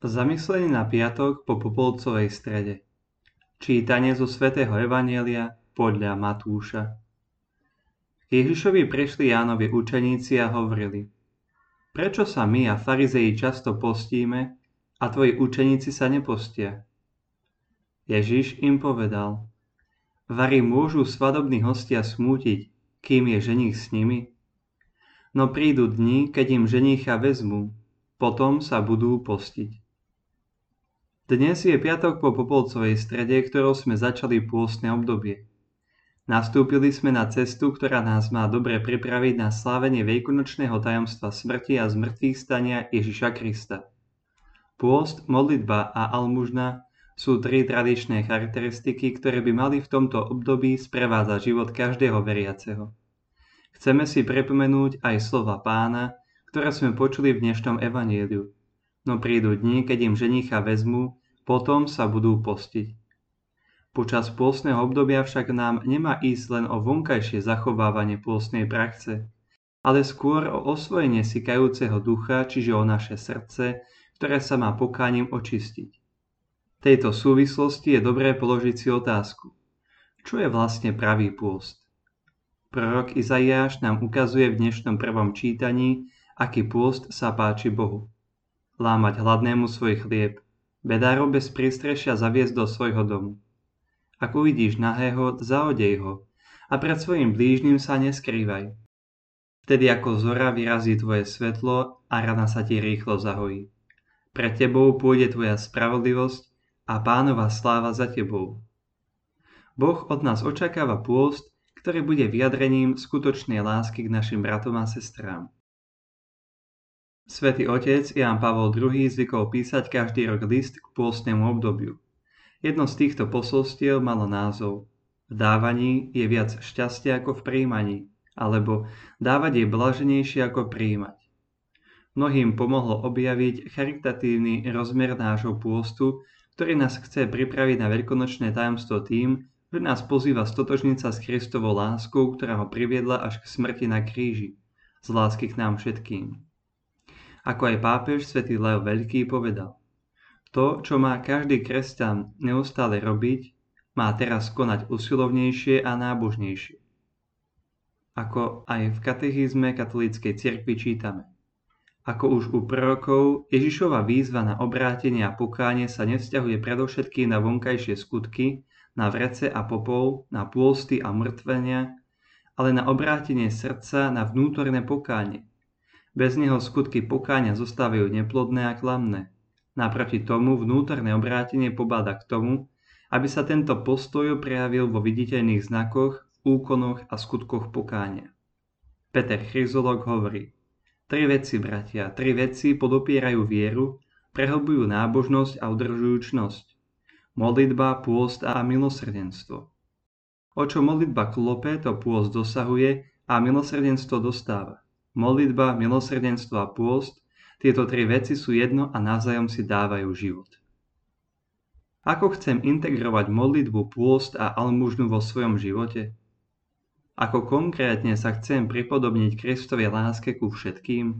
Zamyslenie na piatok po Popolcovej strede. Čítanie zo svätého Evanielia podľa Matúša. Ježišovi prešli Jánovi učeníci a hovorili Prečo sa my a farizeji často postíme a tvoji učeníci sa nepostia? Ježiš im povedal Vary môžu svadobní hostia smútiť, kým je ženich s nimi? No prídu dni, keď im ženicha vezmú, potom sa budú postiť. Dnes je piatok po Popolcovej strede, ktorou sme začali pôstne obdobie. Nastúpili sme na cestu, ktorá nás má dobre pripraviť na slávenie veľkonočného tajomstva smrti a zmrtvých stania Ježiša Krista. Pôst, modlitba a almužna sú tri tradičné charakteristiky, ktoré by mali v tomto období sprevádzať život každého veriaceho. Chceme si prepomenúť aj slova pána, ktoré sme počuli v dnešnom evanieliu. No prídu dni, keď im ženicha vezmu potom sa budú postiť. Počas pôstneho obdobia však nám nemá ísť len o vonkajšie zachovávanie pôstnej praxe, ale skôr o osvojenie si kajúceho ducha, čiže o naše srdce, ktoré sa má pokáním očistiť. V tejto súvislosti je dobré položiť si otázku. Čo je vlastne pravý pôst? Prorok Izaiáš nám ukazuje v dnešnom prvom čítaní, aký pôst sa páči Bohu. Lámať hladnému svoj chlieb – bedárov bez prístrešia zaviesť do svojho domu. Ak uvidíš nahého, zaodej ho a pred svojim blížnym sa neskrývaj. Vtedy ako zora vyrazí tvoje svetlo a rana sa ti rýchlo zahojí. Pred tebou pôjde tvoja spravodlivosť a pánova sláva za tebou. Boh od nás očakáva pôst, ktorý bude vyjadrením skutočnej lásky k našim bratom a sestrám. Svetý otec Jan Pavol II zvykol písať každý rok list k pôstnemu obdobiu. Jedno z týchto posolstiev malo názov V dávaní je viac šťastia ako v príjmaní, alebo dávať je blaženejšie ako príjmať. Mnohým pomohlo objaviť charitatívny rozmer nášho pôstu, ktorý nás chce pripraviť na veľkonočné tajomstvo tým, že nás pozýva stotožniť sa s Kristovou láskou, ktorá ho priviedla až k smrti na kríži, z lásky k nám všetkým. Ako aj pápež svätý Leo Veľký povedal. To, čo má každý kresťan neustále robiť, má teraz konať usilovnejšie a nábožnejšie. Ako aj v katechizme katolíckej cirkvi čítame. Ako už u prorokov, Ježišova výzva na obrátenie a pokánie sa nevzťahuje predovšetkým na vonkajšie skutky, na vrece a popol, na pôsty a mŕtvenia, ale na obrátenie srdca, na vnútorné pokánie, bez neho skutky pokáňa zostávajú neplodné a klamné. Naproti tomu vnútorné obrátenie pobáda k tomu, aby sa tento postoj prejavil vo viditeľných znakoch, úkonoch a skutkoch pokáňa. Peter Chryzolog hovorí, tri veci, bratia, tri veci podopierajú vieru, prehlbujú nábožnosť a udržujú čnosť. Modlitba, pôst a milosrdenstvo. O čo modlitba klope, to pôst dosahuje a milosrdenstvo dostáva. Modlitba, milosrdenstvo a pôst, tieto tri veci sú jedno a navzájom si dávajú život. Ako chcem integrovať modlitbu, pôst a almužnu vo svojom živote? Ako konkrétne sa chcem pripodobniť Kristovej láske ku všetkým?